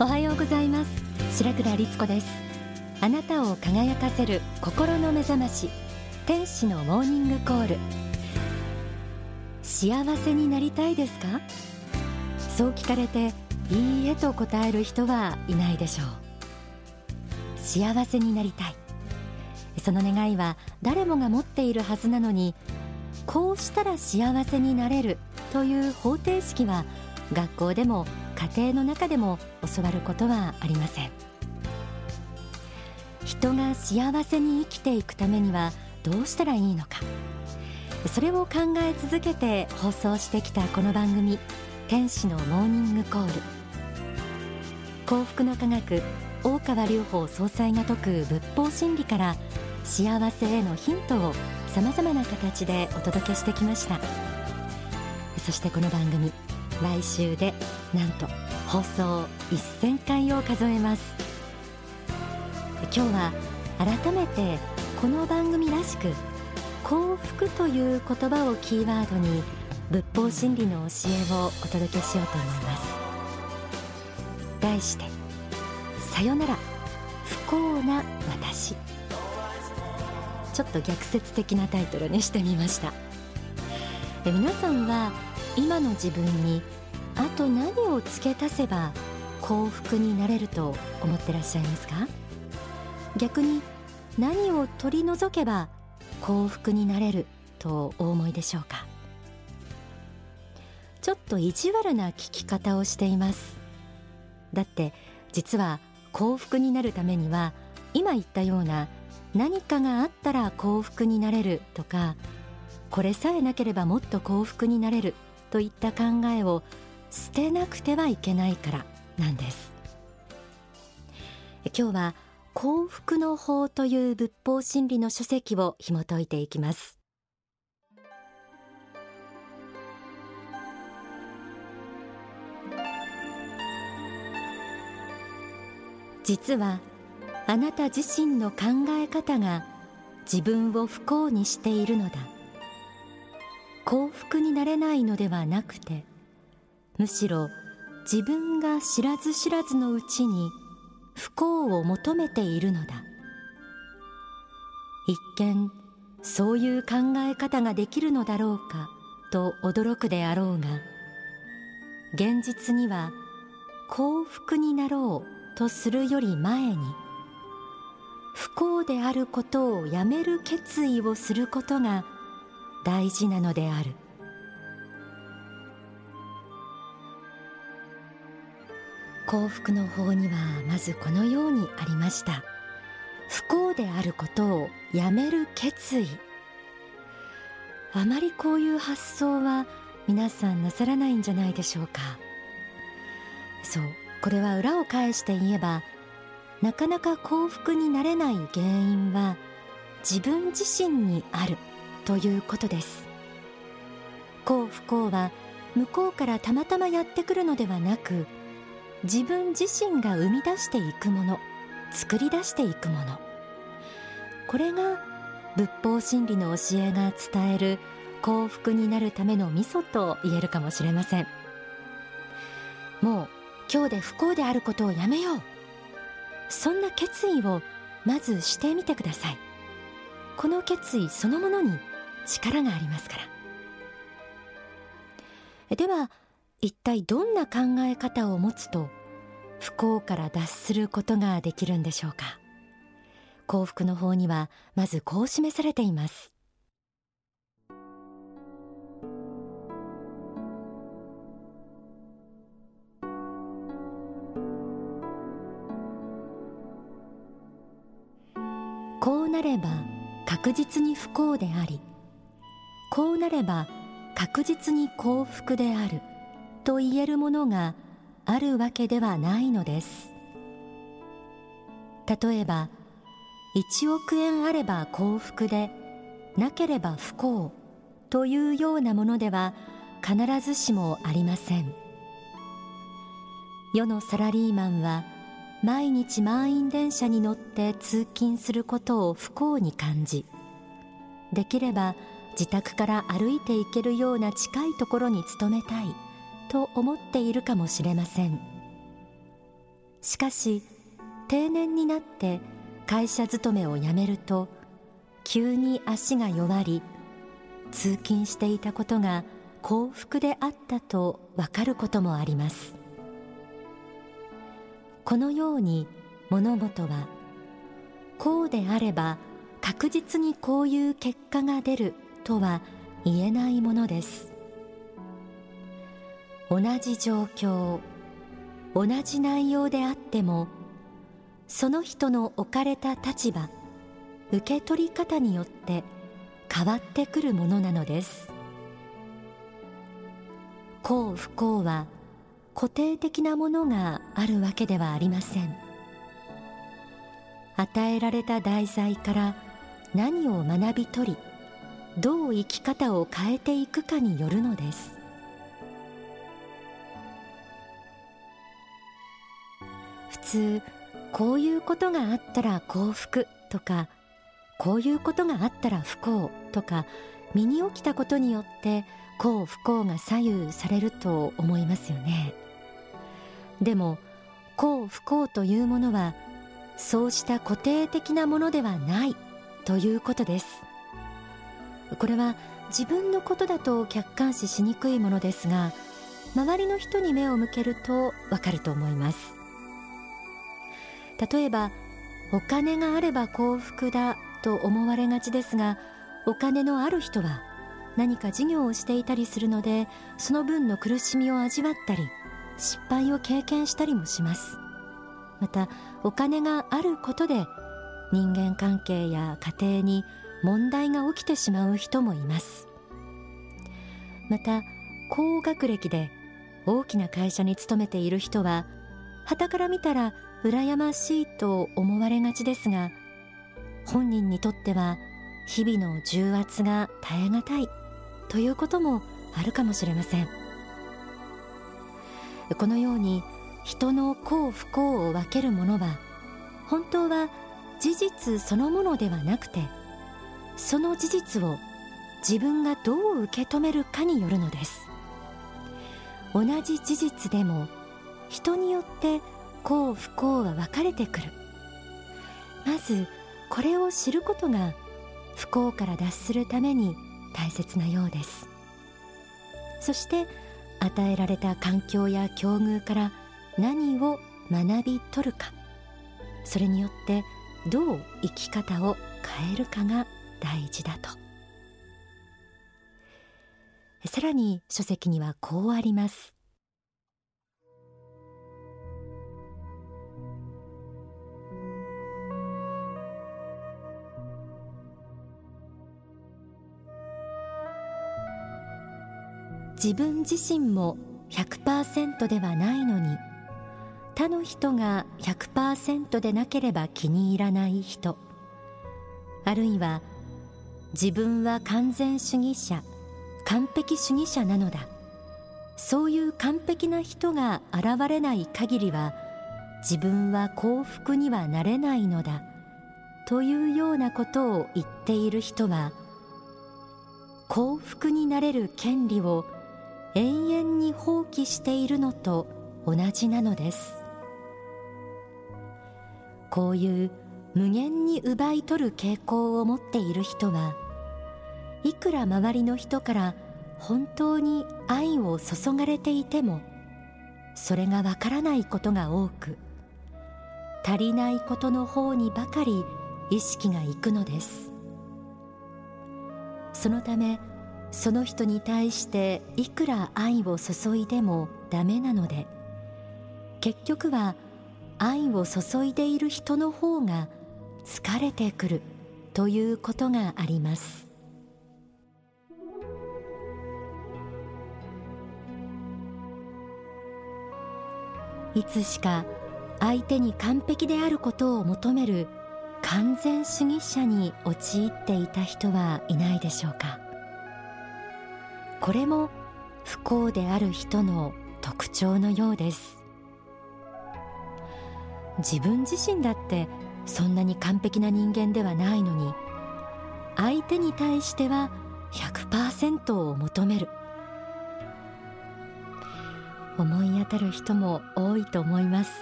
おはようございます。白倉律子です。あなたを輝かせる心の目覚まし。天使のモーニングコール。幸せになりたいですか？そう聞かれていいえと答える人はいないでしょう。幸せになりたい。その願いは誰もが持っているはずなのにこうしたら幸せになれるという方程式は学校でも家庭の中でも教わることはありません。人が幸せに生きていくためにはどうしたらいいのか。それを考え続けて放送してきたこの番組天使のモーニングコール。幸福の科学大川隆法総裁が説く仏法真理から幸せへのヒントをさまざまな形でお届けしてきました。そしてこの番組来週でなんと放送1000回を数えます。今日は改めてこの番組らしく幸福という言葉をキーワードに仏法真理の教えをお届けしようと思います。題してさよなら不幸な私。ちょっと逆説的なタイトルにしてみました。皆さんは今の自分にあと何を付け足せば幸福になれると思ってらっしゃいますか？逆に何を取り除けば幸福になれるとお思いでしょうか？ちょっと意地悪な聞き方をしています。だって実は幸福になるためには今言ったような何かがあったら幸福になれるとかこれさえなければもっと幸福になれるといった考えを捨てなくてはいけないからなんです。今日は幸福の法という仏法真理の書籍を紐解いていきます。実はあなた自身の考え方が自分を不幸にしているのだ。幸福になれないのではなくてむしろ自分が知らず知らずのうちに不幸を求めているのだ。一見そういう考え方ができるのだろうかと驚くであろうが現実には幸福になろうとするより前に不幸であることをやめる決意をすることが大事なのである。幸福の法にはまずこのようにありました。不幸であることをやめる決意。あまりこういう発想は皆さんなさらないんじゃないでしょうか。そうこれは裏を返して言えばなかなか幸福になれない原因は自分自身にある。ということです。幸不幸は向こうからたまたまやってくるのではなく自分自身が生み出していくもの作り出していくもの。これが仏法真理の教えが伝える幸福になるためのミソと言えるかもしれません。もう今日で不幸であることをやめよう。そんな決意をまずしてみてください。この決意そのものに力がありますから。では一体どんな考え方を持つと不幸から脱することができるんでしょうか？幸福の法にはまずこう示されています。こうなれば確実に不幸でありこうなれば確実に幸福であると言えるものがあるわけではないのです。例えば1億円あれば幸福でなければ不幸というようなものでは必ずしもありません。世のサラリーマンは毎日満員電車に乗って通勤することを不幸に感じできれば自宅から歩いて行けるような近いところに勤めたいと思っているかもしれません。しかし定年になって会社勤めを辞めると急に足が弱り通勤していたことが幸福であったとわかることもあります。このように物事はこうであれば確実にこういう結果が出るとは言えないものです。同じ状況同じ内容であってもその人の置かれた立場受け取り方によって変わってくるものなのです。幸不幸は固定的なものがあるわけではありません。与えられた題材から何を学び取りどう生き方を変えていくかによるのです。普通こういうことがあったら幸福とかこういうことがあったら不幸とか身に起きたことによって幸不幸が左右されると思いますよね。でも幸不幸というものはそうした固定的なものではないということです。これは自分のことだと客観視しにくいものですが周りの人に目を向けるとわかると思います。例えばお金があれば幸福だと思われがちですがお金のある人は何か事業をしていたりするのでその分の苦しみを味わったり失敗を経験したりもします。またお金があることで人間関係や家庭に問題が起きてしまう人もいます。また高学歴で大きな会社に勤めている人は傍から見たら羨ましいと思われがちですが本人にとっては日々の重圧が耐え難いということもあるかもしれません。このように人の幸不幸を分けるものは本当は事実そのものではなくてその事実を自分がどう受け止めるかによるのです。同じ事実でも人によって幸不幸は分かれてくる。まずこれを知ることが不幸から脱するために大切なようです。そして与えられた環境や境遇から何を学び取るか。それによってどう生き方を変えるかが大事だと。さらに書籍にはこうあります。自分自身も100%ではないのに他の人が100%でなければ気に入らない人あるいは自分は完全主義者完璧主義者なのだ。そういう完璧な人が現れない限りは自分は幸福にはなれないのだ。というようなことを言っている人は幸福になれる権利を永遠に放棄しているのと同じなのです。こういう無限に奪い取る傾向を持っている人はいくら周りの人から本当に愛を注がれていてもそれがわからないことが多く足りないことの方にばかり意識がいくのです。そのためその人に対していくら愛を注いでもダメなので結局は愛を注いでいる人の方が疲れてくるということがあります。いつしか相手に完璧であることを求める完全主義者に陥っていた人はいないでしょうか。これも不幸である人の特徴のようです。自分自身だってそんなに完璧な人間ではないのに相手に対しては100%を求める。思い当たる人も多いと思います。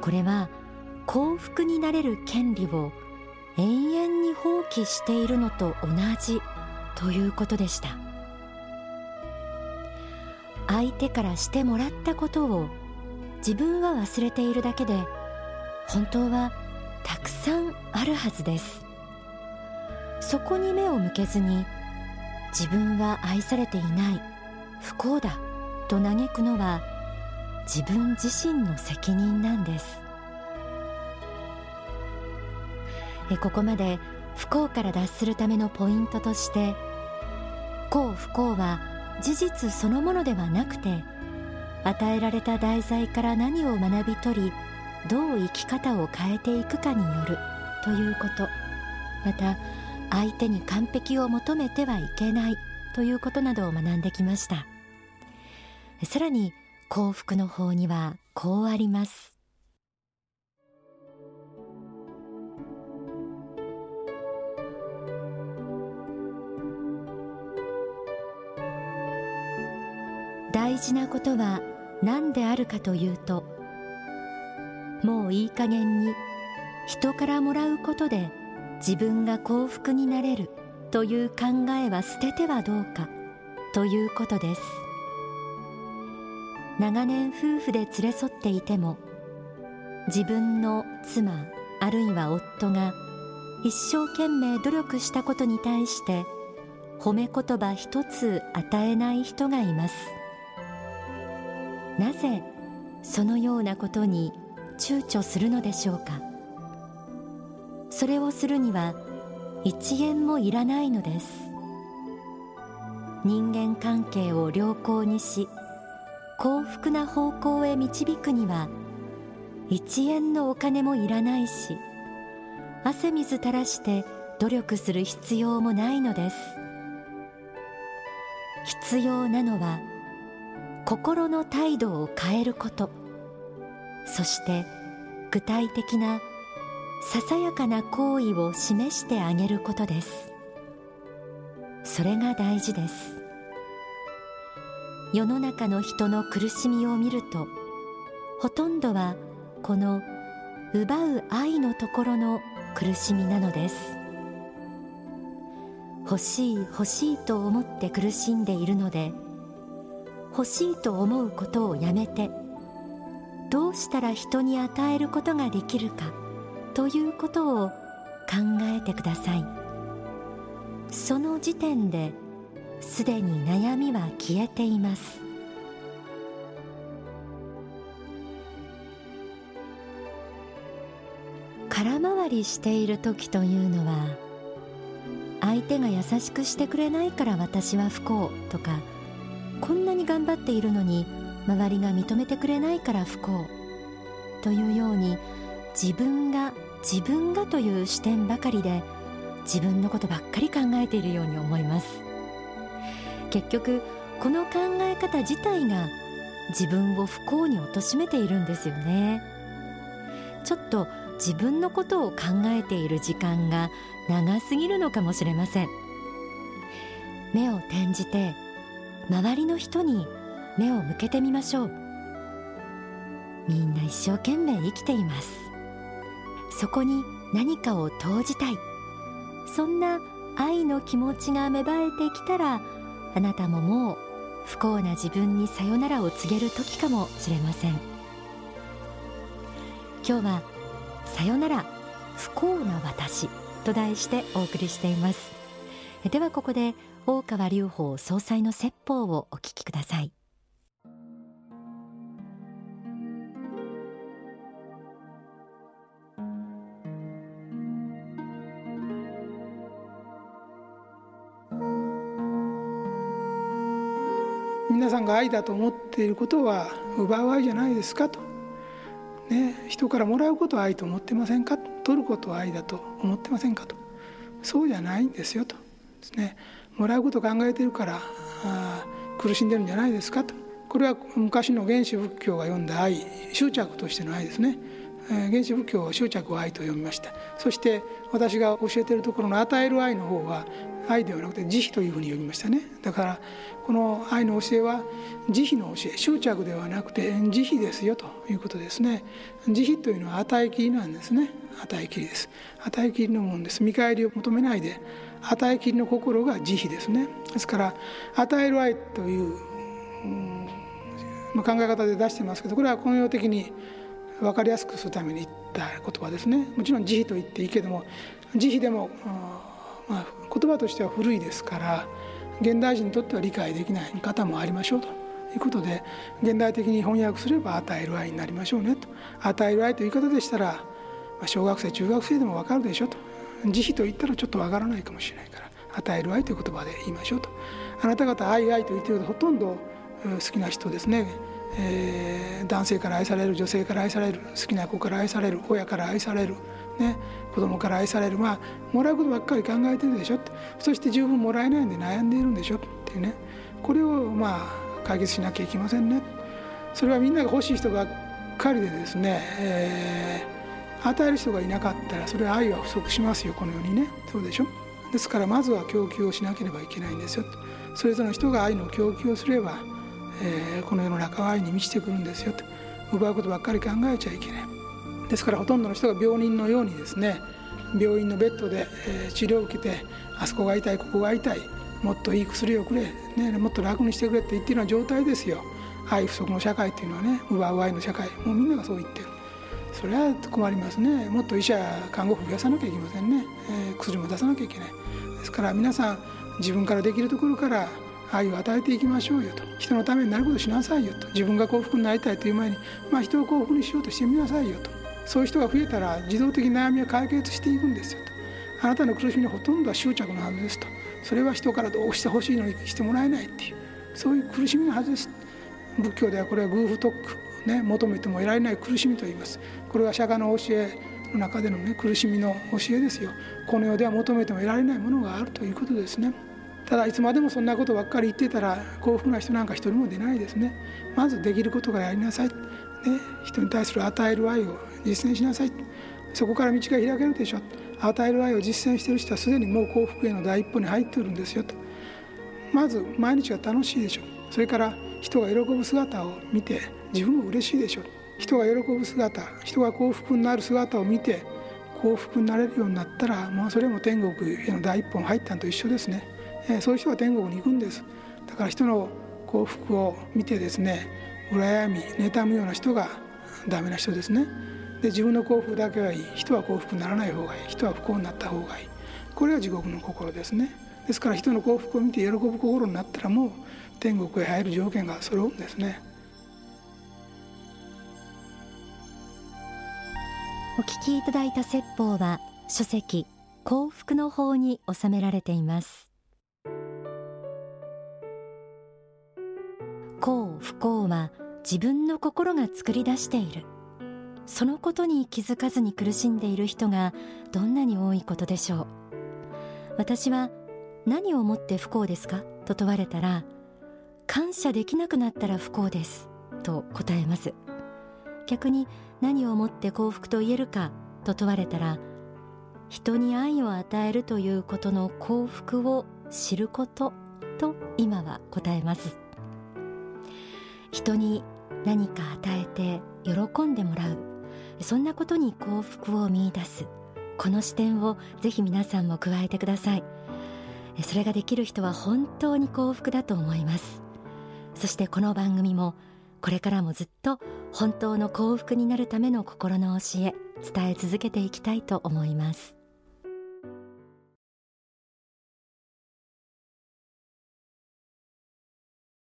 これは幸福になれる権利を永遠に放棄しているのと同じということでした。相手からしてもらったことを自分は忘れているだけで本当はたくさんあるはずです。そこに目を向けずに自分は愛されていない不幸だと嘆くのは自分自身の責任なんです。えここまで不幸から脱するためのポイントとして幸不幸は事実そのものではなくて与えられた題材から何を学び取りどう生き方を変えていくかによるということ。また相手に完璧を求めてはいけないということなどを学んできました。さらに幸福の法にはこうあります。大事なことは何であるかというともういい加減に人からもらうことで自分が幸福になれるという考えは捨ててはどうかということです。長年夫婦で連れ添っていても自分の妻あるいは夫が一生懸命努力したことに対して褒め言葉一つ与えない人がいます。なぜそのようなことに躊躇するのでしょうか。それをするには一円もいらないのです。人間関係を良好にし幸福な方向へ導くには一円のお金もいらないし汗水垂らして努力する必要もないのです。必要なのは心の態度を変えること。そして具体的なささやかな行為を示してあげることです。それが大事です。世の中の人の苦しみを見るとほとんどはこの奪う愛のところの苦しみなのです。欲しい欲しいと思って苦しんでいるので欲しいと思うことをやめてどうしたら人に与えることができるかということを考えてください。その時点ですでに悩みは消えています。空回りしている時というのは相手が優しくしてくれないから私は不幸とかこんなに頑張っているのに周りが認めてくれないから不幸というように自分が自分がという視点ばかりで自分のことばっかり考えているように思います。結局この考え方自体が自分を不幸に貶めているんですよね。ちょっと自分のことを考えている時間が長すぎるのかもしれません。目を転じて周りの人に目を向けてみましょう。みんな一生懸命生きています。そこに何かを投じたい。そんな愛の気持ちが芽生えてきたらあなたももう不幸な自分にさよならを告げる時かもしれません。今日はさよなら不幸な私と題してお送りしています。ではここで大川隆法総裁の説法をお聞きください。皆さんが愛だと思っていることは奪う愛じゃないですかと、ね、人からもらうことは愛と思ってませんか取ることは愛だと思ってませんかと。そうじゃないんですよと。ですねもらうことを考えてるからあ苦しんでるんじゃないですかと。これは昔の原始仏教が読んだ愛執着としての愛ですね。原始仏教は執着を愛と読みました。そして私が教えてるところの与える愛の方は愛ではなくて慈悲というふうに読みましたね。だからこの愛の教えは慈悲の教え執着ではなくて慈悲ですよということですね。慈悲というのは与えきりなんですね。与えきりです。与えきりのものです。見返りを求めないで与えきりの心が慈悲ですね。ですから与える愛という、うんまあ、考え方で出してますけどこれは根本的に分かりやすくするために言った言葉ですね。もちろん慈悲と言っていいけども慈悲でも、まあ、言葉としては古いですから現代人にとっては理解できない方もありましょうと。いうことで現代的に翻訳すれば与える愛になりましょうねと。与える愛という言い方でしたら小学生中学生でも分かるでしょと。慈悲と言ったらちょっと分からないかもしれないから与える愛という言葉で言いましょうと。あなた方愛愛と言っているとほとんど好きな人ですね。えー、男性から愛される女性から愛される好きな子から愛される親から愛される、ね、子供から愛されるまあもらうことばっかり考えてるでしょそして十分もらえないんで悩んでいるんでしょって。いうね。これをまあ解決しなきゃいけませんね。それはみんなが欲しい人ばっかりでですね、えー、与える人がいなかったらそれは愛は不足しますよ。このようにね。そうでしょ。ですからまずは供給をしなければいけないんですよそれぞれの人が愛の供給をすればえー、この世の中は愛に満ちてくるんですよと奪うことばっかり考えちゃいけない。ですからほとんどの人が病人のようにですね病院のベッドで、え、治療を受けてあそこが痛いここが痛いもっといい薬をくれ、ね、もっと楽にしてくれって言ってるような状態ですよ。愛不足の社会っていうのはね奪う愛の社会もうみんながそう言ってる。それは困りますね。もっと医者看護婦増やさなきゃいけませんね、えー、薬も出さなきゃいけない。ですから皆さん自分からできるところから愛を与えていきましょうよと。人のためになることしなさいよと。自分が幸福になりたいという前に、まあ、人を幸福にしようとしてみなさいよと。そういう人が増えたら自動的に悩みは解決していくんですよと。あなたの苦しみのほとんどは執着のはずですと。それは人からどうしてほしいのにしてもらえないっていう。そういう苦しみのはずです。仏教ではこれは偶不特区、ね、求めても得られない苦しみと言います。これは釈迦の教えの中での、ね、苦しみの教えですよ。この世では求めても得られないものがあるということですね。ただいつまでもそんなことばっかり言ってたら幸福な人なんか一人も出ないですね。まずできることからやりなさい、ね、人に対する与える愛を実践しなさい。そこから道が開けるでしょ。与える愛を実践している人はすでにもう幸福への第一歩に入っているんですよと。まず毎日が楽しいでしょ。それから人が喜ぶ姿を見て自分も嬉しいでしょ。人が喜ぶ姿人が幸福になる姿を見て幸福になれるようになったらもうそれも天国への第一歩に入ったのと一緒ですね。そういう人は天国に行くんです。だから人の幸福を見てですね羨み妬むような人がダメな人ですね。で自分の幸福だけはいい。人は幸福にならない方がいい。人は不幸になった方がいい。これは地獄の心ですね。ですから人の幸福を見て喜ぶ心になったらもう天国へ入る条件が揃うんですね。お聞きいただいた説法は書籍幸福の法に収められています。幸不幸は自分の心が作り出している。そのことに気づかずに苦しんでいる人がどんなに多いことでしょう。私は何をもって不幸ですか？と問われたら感謝できなくなったら不幸です。と答えます。逆に何をもって幸福と言えるか？と問われたら人に愛を与えるということの幸福を知ること？と今は答えます。人に何か与えて喜んでもらう。そんなことに幸福を見出す。この視点をぜひ皆さんも加えてください。それができる人は本当に幸福だと思います。そしてこの番組もこれからもずっと本当の幸福になるための心の教え伝え続けていきたいと思います。